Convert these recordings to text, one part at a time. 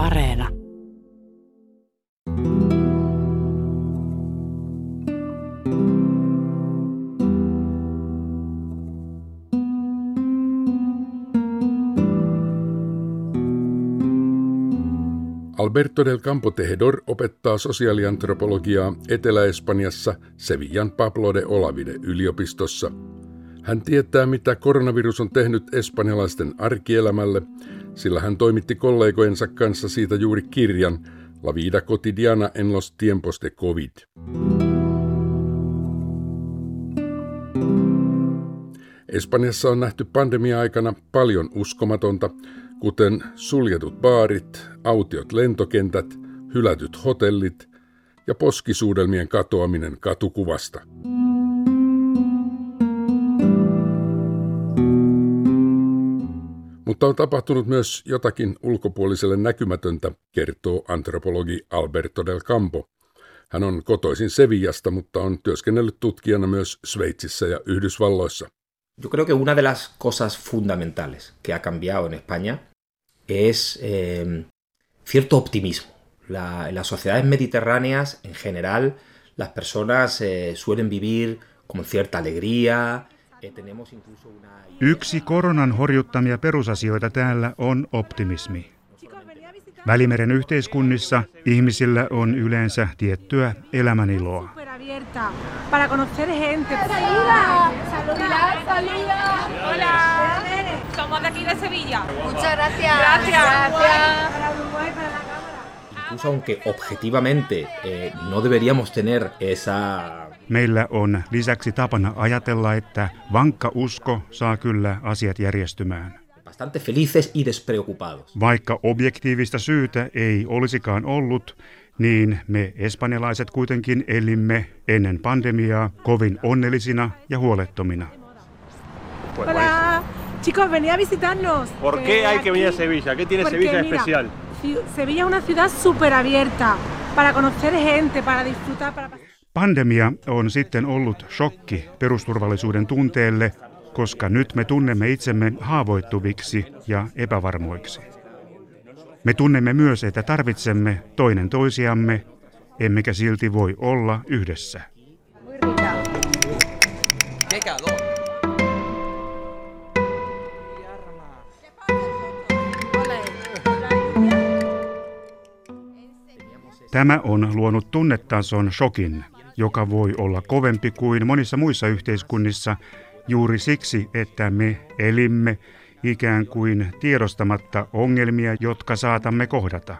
Areena. Alberto del Campo Tejedor opettaa sosiaaliantropologiaa Etelä-Espanjassa Sevillan Pablo de Olavide yliopistossa. Hän tietää, mitä koronavirus on tehnyt espanjalaisten arkielämälle, sillä hän toimitti kollegojensa kanssa siitä juuri kirjan La vida cotidiana en los tiempos de COVID. Espanjassa on nähty pandemia-aikana paljon uskomatonta, kuten suljetut baarit, autiot lentokentät, hylätyt hotellit ja poskisuudelmien katoaminen katukuvasta. Mutta on tapahtunut myös jotakin ulkopuoliselle näkymätöntä, kertoo antropologi Alberto del Campo. Hän on kotoisin Sevillasta, mutta on työskennellyt tutkijana myös Sveitsissä ja Yhdysvalloissa. Yo creo que una de las cosas fundamentales que ha cambiado en España es eh, cierto optimismo. La, en las sociedades mediterráneas, en general, las personas eh, suelen vivir con cierta alegría. Yksi koronan horjuttamia perusasioita täällä on optimismi. Välimeren yhteiskunnissa ihmisillä on yleensä tiettyä elämäniloa. Aunque objetivamente eh, no deberíamos tener esa Meillä on lisäksi tapana ajatella, että vankka usko saa kyllä asiat järjestymään. bastante felices y despreocupados. Vaikka objektiivista syytä ei olisikaan ollut, niin me espanjalaiset kuitenkin elimme ennen pandemiaa kovin onnellisina ja huolettomina. Hola. Chicos, venid a visitarnos. ¿Por qué hay que venir a Sevilla? ¿Qué tiene Sevilla de especial? ci- Sevilla es una ciudad súper abierta para conocer gente, para disfrutar, para pasar. Pandemia on sitten ollut shokki perusturvallisuuden tunteelle, koska nyt me tunnemme itsemme haavoittuviksi ja epävarmoiksi. Me tunnemme myös, että tarvitsemme toinen toisiamme, emmekä silti voi olla yhdessä. Tämä on luonut tunnetason shokin, joka voi olla kovempi kuin monissa muissa yhteiskunnissa juuri siksi, että me elimme ikään kuin tiedostamatta ongelmia, jotka saatamme kohdata.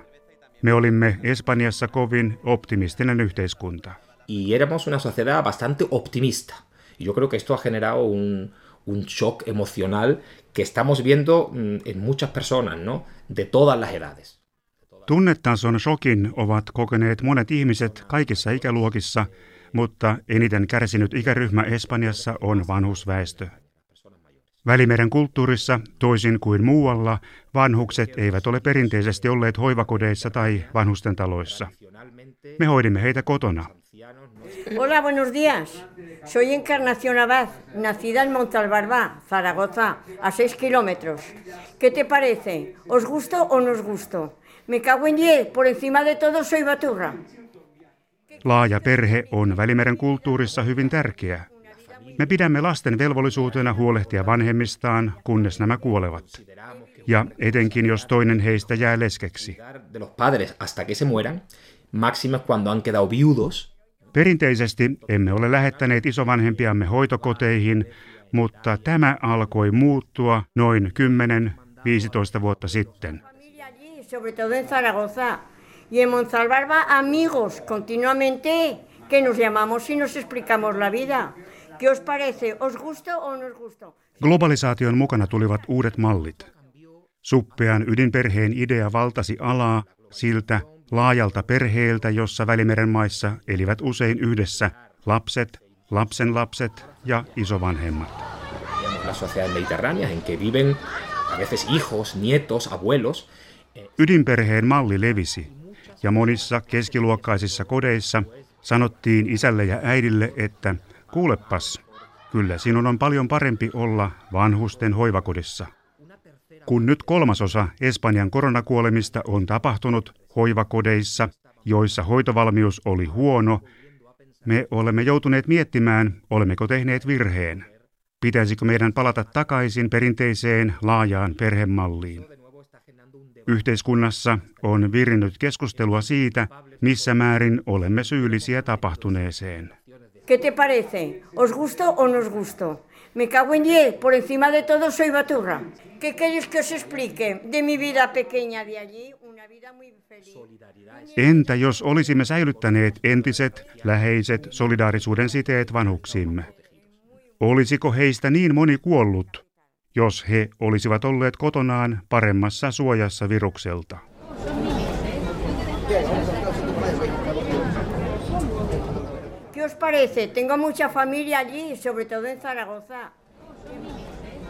Me olimme Espanjassa kovin optimistinen yhteiskunta. Y éramos una sociedad bastante optimista. Yo creo que esto ha generado un, un shock emocional que estamos viendo mm, en muchas personas, ¿no? De todas las edades. Tunnetason shokin ovat kokeneet monet ihmiset kaikissa ikäluokissa, mutta eniten kärsinyt ikäryhmä Espanjassa on vanhusväestö. Välimeren kulttuurissa, toisin kuin muualla, vanhukset eivät ole perinteisesti olleet hoivakodeissa tai vanhustentaloissa. Me hoidimme heitä kotona. Hola, buenos días. Soy Encarnación Abad, nacida en Montalbarbá, Zaragoza, a 6 kilómetros. ¿Qué te parece? ¿Os gusto o no os gusto? Me cago en 10, por encima de todo soy baturra. Laaja perhe on Välimeren kulttuurissa hyvin tärkeä. Me pidämme lasten velvollisuutena huolehtia vanhemmistaan, kunnes nämä kuolevat. Ja etenkin jos toinen heistä jää leskeksi. Perinteisesti emme ole lähettäneet isovanhempiamme hoitokoteihin, mutta tämä alkoi muuttua noin 10-15 vuotta sitten. Sobre todo en Zaragoza. Y en Montalbarba, amigos, continuamente, que nos llamamos y nos explicamos la vida. ¿Qué os parece? ¿Os gusto o no os gusto? Globalisaation mukana tulivat uudet mallit. Suppean ydinperheen idea valtasi alaa siltä laajalta perheeltä, jossa Välimeren maissa elivät usein yhdessä lapset, lapsenlapset ja isovanhemmat. Tenemos las sociedades mediterráneas en que viven a veces hijos, nietos, abuelos. Ydinperheen malli levisi, ja monissa keskiluokkaisissa kodeissa sanottiin isälle ja äidille, että kuulepas, kyllä sinun on paljon parempi olla vanhusten hoivakodissa. Kun nyt kolmasosa Espanjan koronakuolemista on tapahtunut hoivakodeissa, joissa hoitovalmius oli huono, me olemme joutuneet miettimään, olemmeko tehneet virheen. Pitäisikö meidän palata takaisin perinteiseen laajaan perhemalliin? Yhteiskunnassa on virinnyt keskustelua siitä, missä määrin olemme syyllisiä tapahtuneeseen. ¿Qué te parece? ¿Os gusto o nos gusto? Me cago en diez, por encima de todo soy baturra. ¿Qué queréis que os explique de mi vida pequeña de allí? Una vida muy feliz. Entä jos olisimme säilyttäneet entiset, läheiset solidaarisuuden siteet vanhuksimme? Olisiko heistä niin moni kuollut, jos he olisivat olleet kotonaan paremmassa suojassa virukselta? ¿Qué os parece? Tengo mucha familia allí, sobre todo en Zaragoza.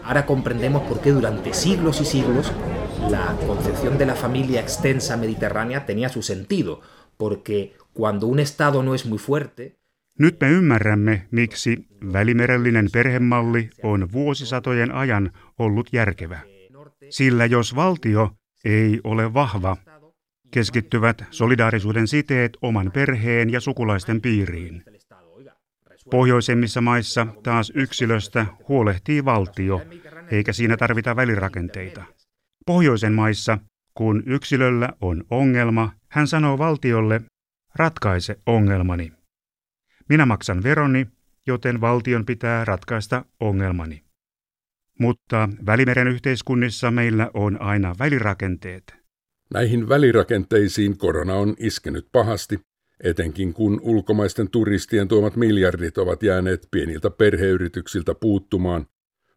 Ahora comprendemos por qué durante siglos y siglos la concepción de la familia extensa mediterránea tenía su sentido, porque cuando un Estado no es muy fuerte, Nyt me ymmärrämme, miksi välimerellinen perhemalli on vuosisatojen ajan ollut järkevä. Sillä jos valtio ei ole vahva, keskittyvät solidaarisuuden siteet oman perheen ja sukulaisten piiriin. Pohjoisemmissa maissa taas yksilöstä huolehtii valtio, eikä siinä tarvita välirakenteita. Pohjoisen maissa, kun yksilöllä on ongelma, hän sanoo valtiolle, ratkaise ongelmani. Minä maksan veroni, joten valtion pitää ratkaista ongelmani. Mutta Välimeren yhteiskunnissa meillä on aina välirakenteet. Näihin välirakenteisiin korona on iskenyt pahasti, etenkin kun ulkomaisten turistien tuomat miljardit ovat jääneet pieniltä perheyrityksiltä puuttumaan,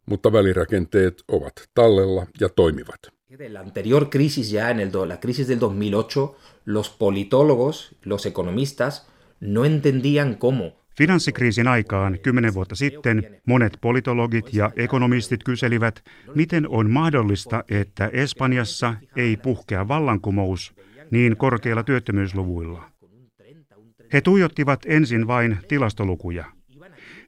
mutta välirakenteet ovat tallella ja toimivat. de la anterior crisis ya en el, do- la crisis del 2008, los politólogos, los economistas, no entendían cómo Finanssikriisin aikaan kymmenen vuotta sitten monet politologit ja ekonomistit kyselivät, miten on mahdollista, että Espanjassa ei puhkea vallankumous niin korkeilla työttömyysluvuilla. He tuijottivat ensin vain tilastolukuja.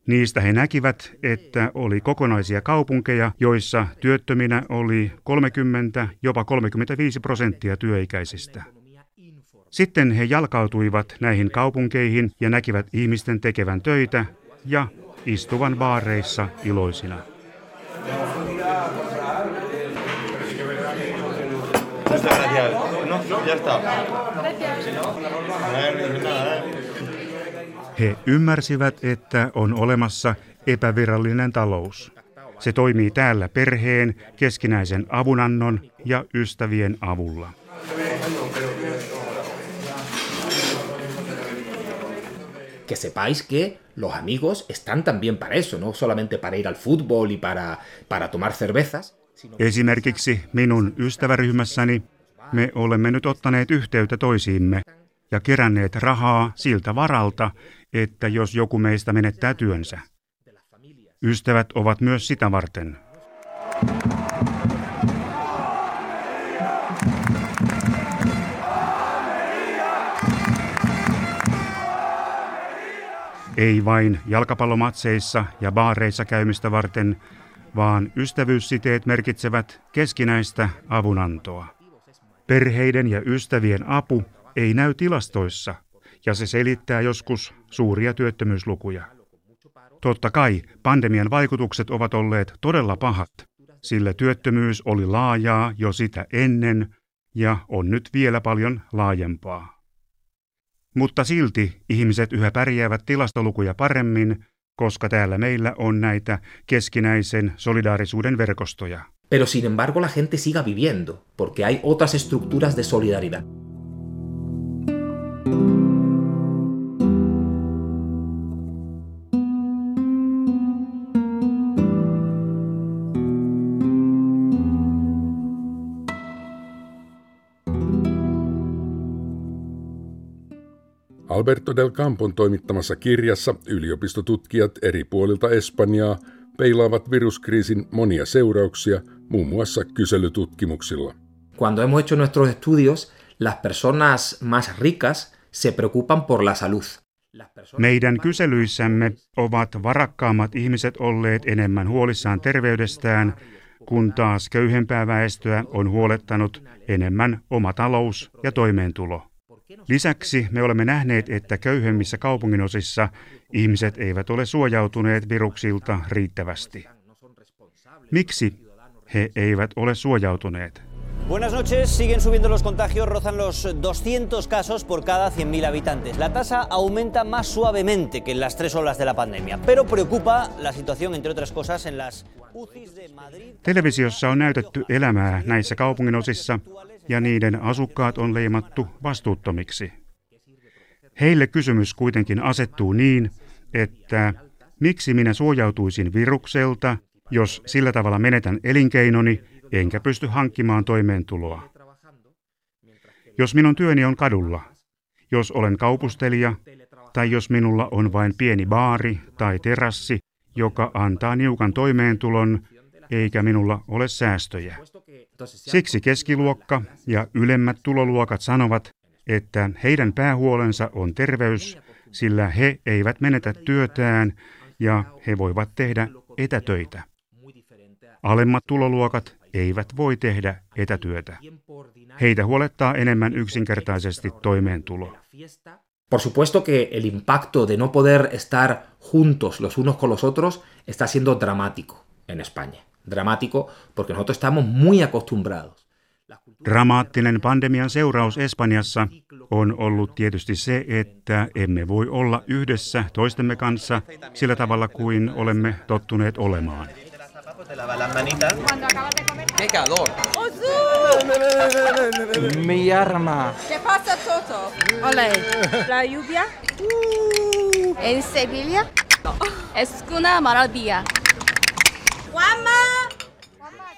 Niistä he näkivät, että oli kokonaisia kaupunkeja, joissa työttöminä oli 30, jopa 35 prosenttia työikäisistä. Sitten he jalkautuivat näihin kaupunkeihin ja näkivät ihmisten tekevän töitä ja istuvan baareissa iloisina. He ymmärsivät, että on olemassa epävirallinen talous. Se toimii täällä perheen, keskinäisen avunannon ja ystävien avulla. Que sepáis que los amigos están también para eso, no solamente para ir al fútbol y para, para tomar cervezas, Esimerkiksi minun ystäväryhmässäni me olemme nyt ottaneet yhteyttä toisiimme ja keränneet rahaa siltä varalta, että jos joku meistä menettää työnsä. Ystävät ovat myös sitä varten. Ei vain jalkapallomatseissa ja baareissa käymistä varten, vaan ystävyyssiteet merkitsevät keskinäistä avunantoa. Perheiden ja ystävien apu ei näy tilastoissa, ja se selittää joskus suuria työttömyyslukuja. Totta kai pandemian vaikutukset ovat olleet todella pahat, sillä työttömyys oli laajaa jo sitä ennen ja on nyt vielä paljon laajempaa. Mutta silti ihmiset yhä pärjäävät tilastolukuja paremmin, koska täällä meillä on näitä keskinäisen solidaarisuuden verkostoja. Pero sin embargo la gente siga viviendo, porque hay otras estructuras de solidaridad. Alberto del Campon toimittamassa kirjassa yliopistotutkijat eri puolilta Espanjaa peilaavat viruskriisin monia seurauksia, muun muassa kyselytutkimuksilla. Cuando hemos hecho nuestros estudios, las personas más ricas se preocupan por la salud. Meidän kyselyissämme ovat varakkaammat ihmiset olleet enemmän huolissaan terveydestään kun taas köyhempää väestöä on huolettanut enemmän oma talous ja toimeentulo. Lisäksi me olemme nähneet, että köyhemmissä kaupunginosissa ihmiset eivät ole suojautuneet viruksilta riittävästi. Miksi he eivät ole suojautuneet? Buenas noches. Siguen subiendo los contagios, rozan los 200 casos por cada 100.000 habitantes. La tasa aumenta más suavemente que en las tres olas de la pandemia, pero preocupa la situación, entre otras cosas, en las UCIs de Madrid. Televisiossa on näytetty elämää näissä kaupunginosissa ja niiden asukkaat on leimattu vastuuttomiksi. Heille kysymys kuitenkin asettuu niin, että miksi minä suojautuisin virukselta, jos sillä tavalla menetän elinkeinoni enkä pysty hankkimaan toimeentuloa. Jos minun työni on kadulla, jos olen kaupustelija tai jos minulla on vain pieni baari tai terassi, joka antaa niukan toimeentulon, eikä minulla ole säästöjä. Siksi keskiluokka ja ylemmät tuloluokat sanovat, että heidän päähuolensa on terveys, sillä he eivät menetä työtään ja he voivat tehdä etätöitä. Alemmat tuloluokat eivät voi tehdä etätyötä. Heitä huolettaa enemmän yksinkertaisesti toimeentulo. Por supuesto que el impacto de no poder estar juntos los unos con los otros está siendo dramático en España. Dramático porque nosotros estamos muy acostumbrados. Dramaattinen pandemian seuraus Espanjassa on ollut tietysti se, että emme voi olla yhdessä toistemme kanssa sillä tavalla kuin olemme tottuneet olemaan. ¡Qué calor! Mi arma. ¿Qué pasa, Toto? Ole, la lluvia. ¿En Sevilla? Es una maravilla.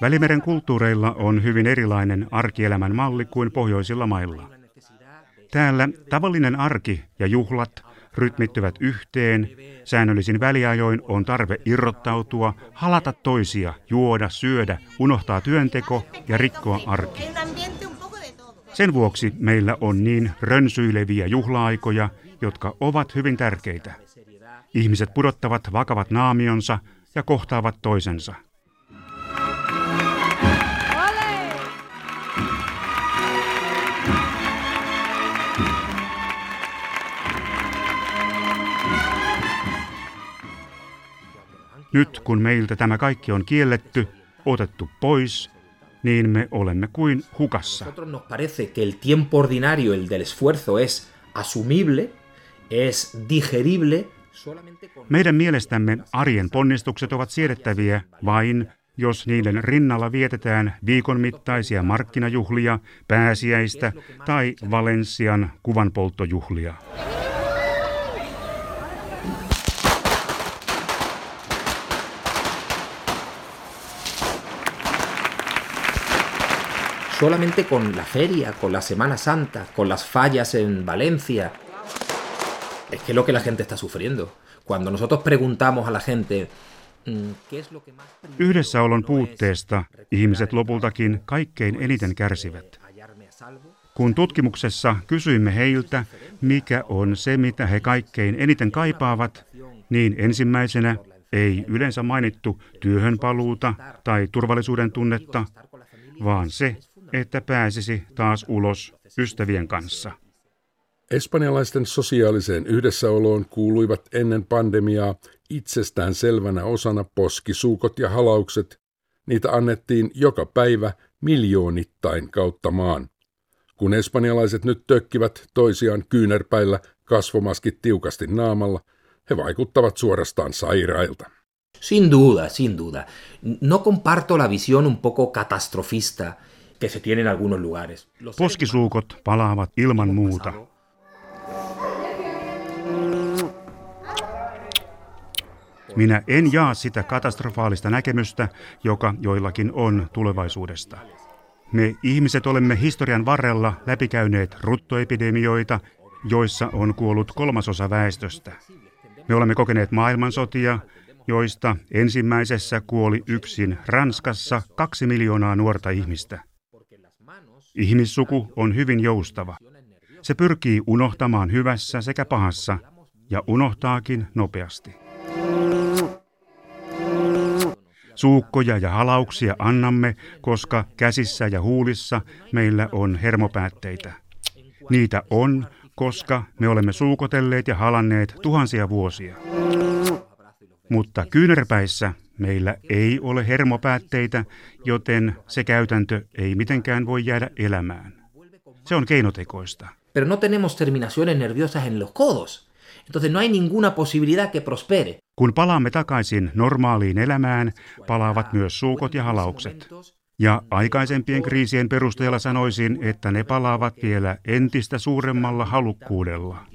Välimeren kulttuureilla on hyvin erilainen arkielämän malli kuin pohjoisilla mailla. Täällä tavallinen arki ja juhlat rytmittyvät yhteen, säännöllisin väliajoin on tarve irrottautua, halata toisia, juoda, syödä, unohtaa työnteko ja rikkoa arki. Sen vuoksi meillä on niin rönsyileviä juhlaaikoja, jotka ovat hyvin tärkeitä. Ihmiset pudottavat vakavat naamionsa ja kohtaavat toisensa. Nyt kun meiltä tämä kaikki on kielletty, otettu pois, niin me olemme kuin hukassa. nos parece que el tiempo ordinario, el del esfuerzo, es asumible, es digerible. Meidän mielestämme arjen ponnistukset ovat siedettäviä vain, jos niiden rinnalla vietetään viikon mittaisia markkinajuhlia, pääsiäistä tai Valensian kuvanpolttojuhlia. Solamente con la feria, con la Semana Santa, con las fallas en Valencia. Es que es lo que la gente está sufriendo. Cuando nosotros preguntamos a la gente mm. Yhdessäolon puutteesta ihmiset lopultakin kaikkein eniten kärsivät. Kun tutkimuksessa kysyimme heiltä, mikä on se, mitä he kaikkein eniten kaipaavat, niin ensimmäisenä ei yleensä mainittu työhönpaluuta tai turvallisuuden tunnetta, vaan se, että pääsisi taas ulos ystävien kanssa. Espanjalaisten sosiaaliseen yhdessäoloon kuuluivat ennen pandemiaa itsestään selvänä osana poskisuukot ja halaukset. Niitä annettiin joka päivä miljoonittain kautta maan. Kun espanjalaiset nyt tökkivät toisiaan kyynärpäillä kasvomaskit tiukasti naamalla, he vaikuttavat suorastaan sairailta. Sin duda, sin duda. No comparto la visión un poco catastrofista que se tiene en algunos lugares. Poskisuukot palaavat ilman muuta. Minä en jaa sitä katastrofaalista näkemystä, joka joillakin on tulevaisuudesta. Me ihmiset olemme historian varrella läpikäyneet ruttoepidemioita, joissa on kuollut kolmasosa väestöstä. Me olemme kokeneet maailmansotia, joista ensimmäisessä kuoli yksin Ranskassa kaksi miljoonaa nuorta ihmistä. Ihmissuku on hyvin joustava. Se pyrkii unohtamaan hyvässä sekä pahassa ja unohtaakin nopeasti. Suukkoja ja halauksia annamme, koska käsissä ja huulissa meillä on hermopäätteitä. Niitä on, koska me olemme suukotelleet ja halanneet tuhansia vuosia. Mutta kyynärpäissä meillä ei ole hermopäätteitä, joten se käytäntö ei mitenkään voi jäädä elämään. Se on keinotekoista. Pero no tenemos terminaciones nerviosas en los codos. Entonces no hay ninguna posibilidad que prospere. Kun palaamme takaisin normaaliin elämään, palaavat myös suukot ja halaukset. Ja aikaisempien kriisien perusteella sanoisin, että ne palaavat vielä entistä suuremmalla halukkuudella.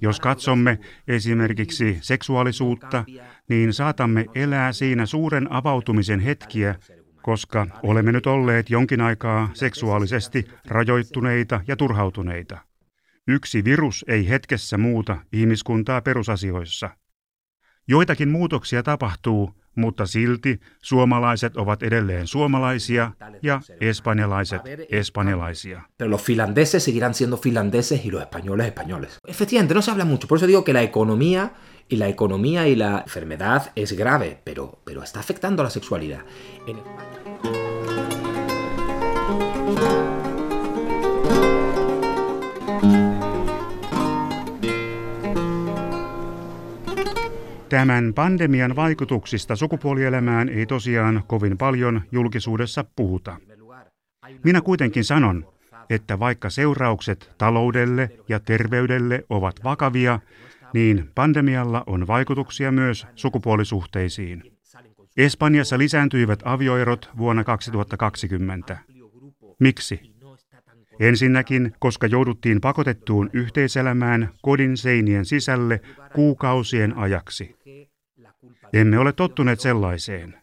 Jos katsomme esimerkiksi seksuaalisuutta, niin saatamme elää siinä suuren avautumisen hetkiä, koska olemme nyt olleet jonkin aikaa seksuaalisesti rajoittuneita ja turhautuneita. Yksi virus ei hetkessä muuta ihmiskuntaa perusasioissa. Joitakin muutoksia tapahtuu, mutta silti suomalaiset ovat edelleen suomalaisia ja espanjalaiset espanjalaisia. Pero los finlandeses seguirán siendo finlandeses y los españoles españoles. Efectivamente, no se habla mucho. Por eso digo que la economía y la economía y la enfermedad es grave, pero, pero está afectando a la sexualidad. En España... Tämän pandemian vaikutuksista sukupuolielämään ei tosiaan kovin paljon julkisuudessa puhuta. Minä kuitenkin sanon, että vaikka seuraukset taloudelle ja terveydelle ovat vakavia, niin pandemialla on vaikutuksia myös sukupuolisuhteisiin. Espanjassa lisääntyivät avioerot vuonna 2020. Miksi? Ensinnäkin, koska jouduttiin pakotettuun yhteiselämään kodin seinien sisälle kuukausien ajaksi. Emme ole tottuneet sellaiseen.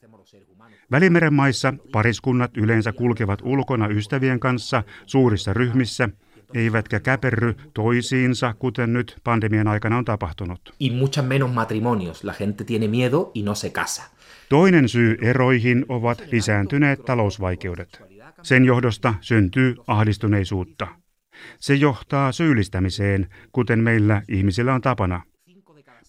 Välimeren maissa pariskunnat yleensä kulkevat ulkona ystävien kanssa suurissa ryhmissä, eivätkä käperry toisiinsa, kuten nyt pandemian aikana on tapahtunut. Y muchas menos matrimonios. La gente tiene miedo y no se casa. Toinen syy eroihin ovat lisääntyneet talousvaikeudet. Sen johdosta syntyy ahdistuneisuutta. Se johtaa syyllistämiseen, kuten meillä ihmisillä on tapana.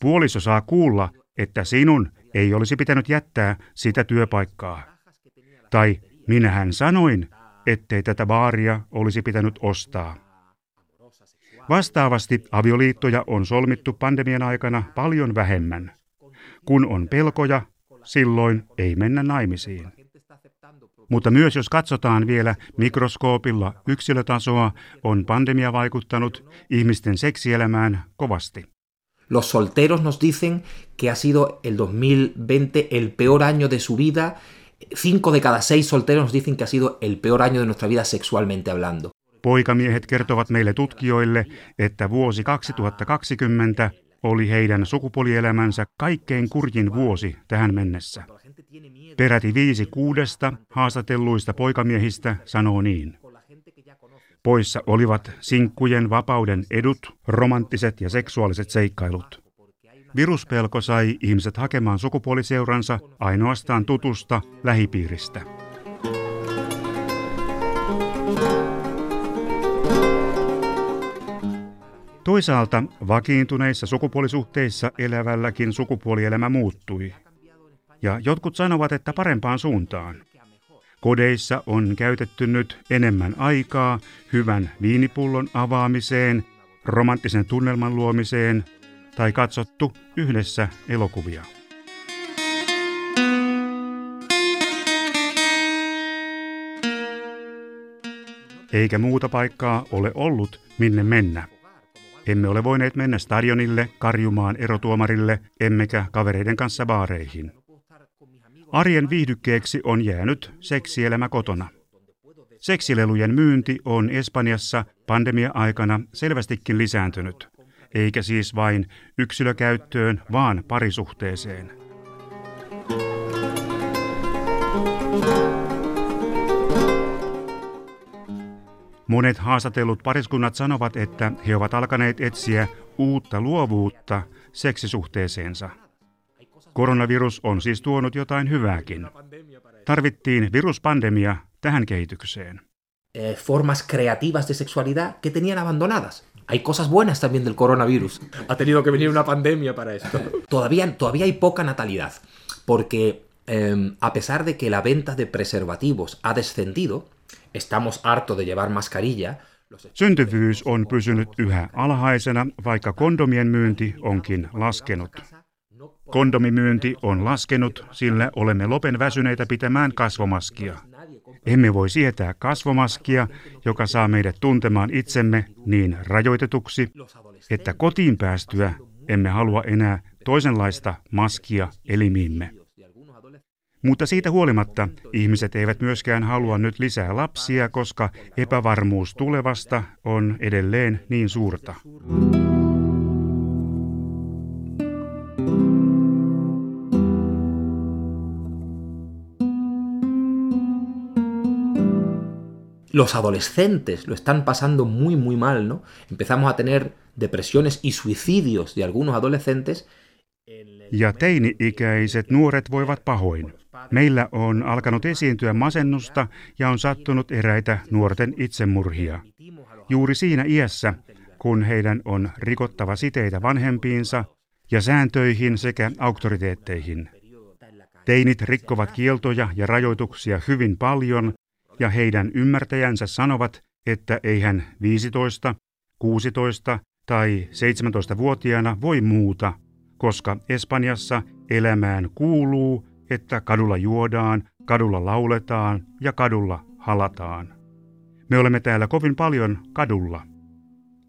Puoliso saa kuulla, että sinun ei olisi pitänyt jättää sitä työpaikkaa. Tai minähän sanoin, ettei tätä baaria olisi pitänyt ostaa. Vastaavasti avioliittoja on solmittu pandemian aikana paljon vähemmän. Kun on pelkoja, silloin ei mennä naimisiin. Mutta myös jos katsotaan vielä mikroskoopilla yksilötasoa, on pandemia vaikuttanut ihmisten seksielämään kovasti. Los solteros nos dicen que ha sido el 2020 el peor año de su vida. Cinco de cada seis solteros nos dicen que ha sido el peor año de nuestra vida sexualmente hablando. Poikamiehet kertovat meille tutkijoille, että vuosi 2020 oli heidän sukupuolielämänsä kaikkein kurjin vuosi tähän mennessä. Peräti viisi kuudesta haastatelluista poikamiehistä sanoo niin. Poissa olivat sinkkujen vapauden edut, romanttiset ja seksuaaliset seikkailut. Viruspelko sai ihmiset hakemaan sukupuoliseuransa ainoastaan tutusta lähipiiristä. Toisaalta vakiintuneissa sukupuolisuhteissa elävälläkin sukupuolielämä muuttui. Ja jotkut sanovat, että parempaan suuntaan. Kodeissa on käytetty nyt enemmän aikaa hyvän viinipullon avaamiseen, romanttisen tunnelman luomiseen tai katsottu yhdessä elokuvia. Eikä muuta paikkaa ole ollut, minne mennä. Emme ole voineet mennä stadionille, karjumaan erotuomarille, emmekä kavereiden kanssa baareihin. Arjen viihdykkeeksi on jäänyt seksielämä kotona. Seksilelujen myynti on Espanjassa pandemia-aikana selvästikin lisääntynyt, eikä siis vain yksilökäyttöön, vaan parisuhteeseen. Monet haastatellut pariskunnat sanovat, että he ovat alkaneet etsiä uutta luovuutta seksisuhteeseensa. Koronavirus on siis tuonut jotain hyvääkin. Tarvittiin viruspandemia tähän kehitykseen. Eh, formas creativas de sexualidad que tenían abandonadas. Hay cosas buenas también del coronavirus. Ha tenido que venir una pandemia para esto. todavía, todavía hay poca natalidad, porque eh, a pesar de que la venta de preservativos ha descendido, Syntyvyys on pysynyt yhä alhaisena, vaikka kondomien myynti onkin laskenut. Kondomimyynti on laskenut, sillä olemme lopen väsyneitä pitämään kasvomaskia. Emme voi sietää kasvomaskia, joka saa meidät tuntemaan itsemme niin rajoitetuksi, että kotiin päästyä emme halua enää toisenlaista maskia elimiimme. Mutta siitä huolimatta ihmiset eivät myöskään halua nyt lisää lapsia, koska epävarmuus tulevasta on edelleen niin suurta. Los adolescentes lo están pasando muy muy mal, ¿no? Empezamos a tener depresiones y suicidios de algunos adolescentes. Ja teini-ikäiset nuoret voivat pahoin. Meillä on alkanut esiintyä masennusta ja on sattunut eräitä nuorten itsemurhia. Juuri siinä iässä, kun heidän on rikottava siteitä vanhempiinsa ja sääntöihin sekä auktoriteetteihin. Teinit rikkovat kieltoja ja rajoituksia hyvin paljon ja heidän ymmärtäjänsä sanovat, että eihän 15, 16 tai 17-vuotiaana voi muuta, koska Espanjassa elämään kuuluu, että kadulla juodaan, kadulla lauletaan ja kadulla halataan. Me olemme täällä kovin paljon kadulla.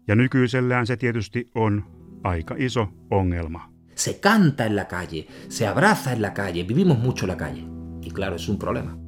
Ja nykyisellään se tietysti on aika iso ongelma. Se canta en la calle, se abraza en la calle, vivimos mucho la calle. Y claro, es un problema.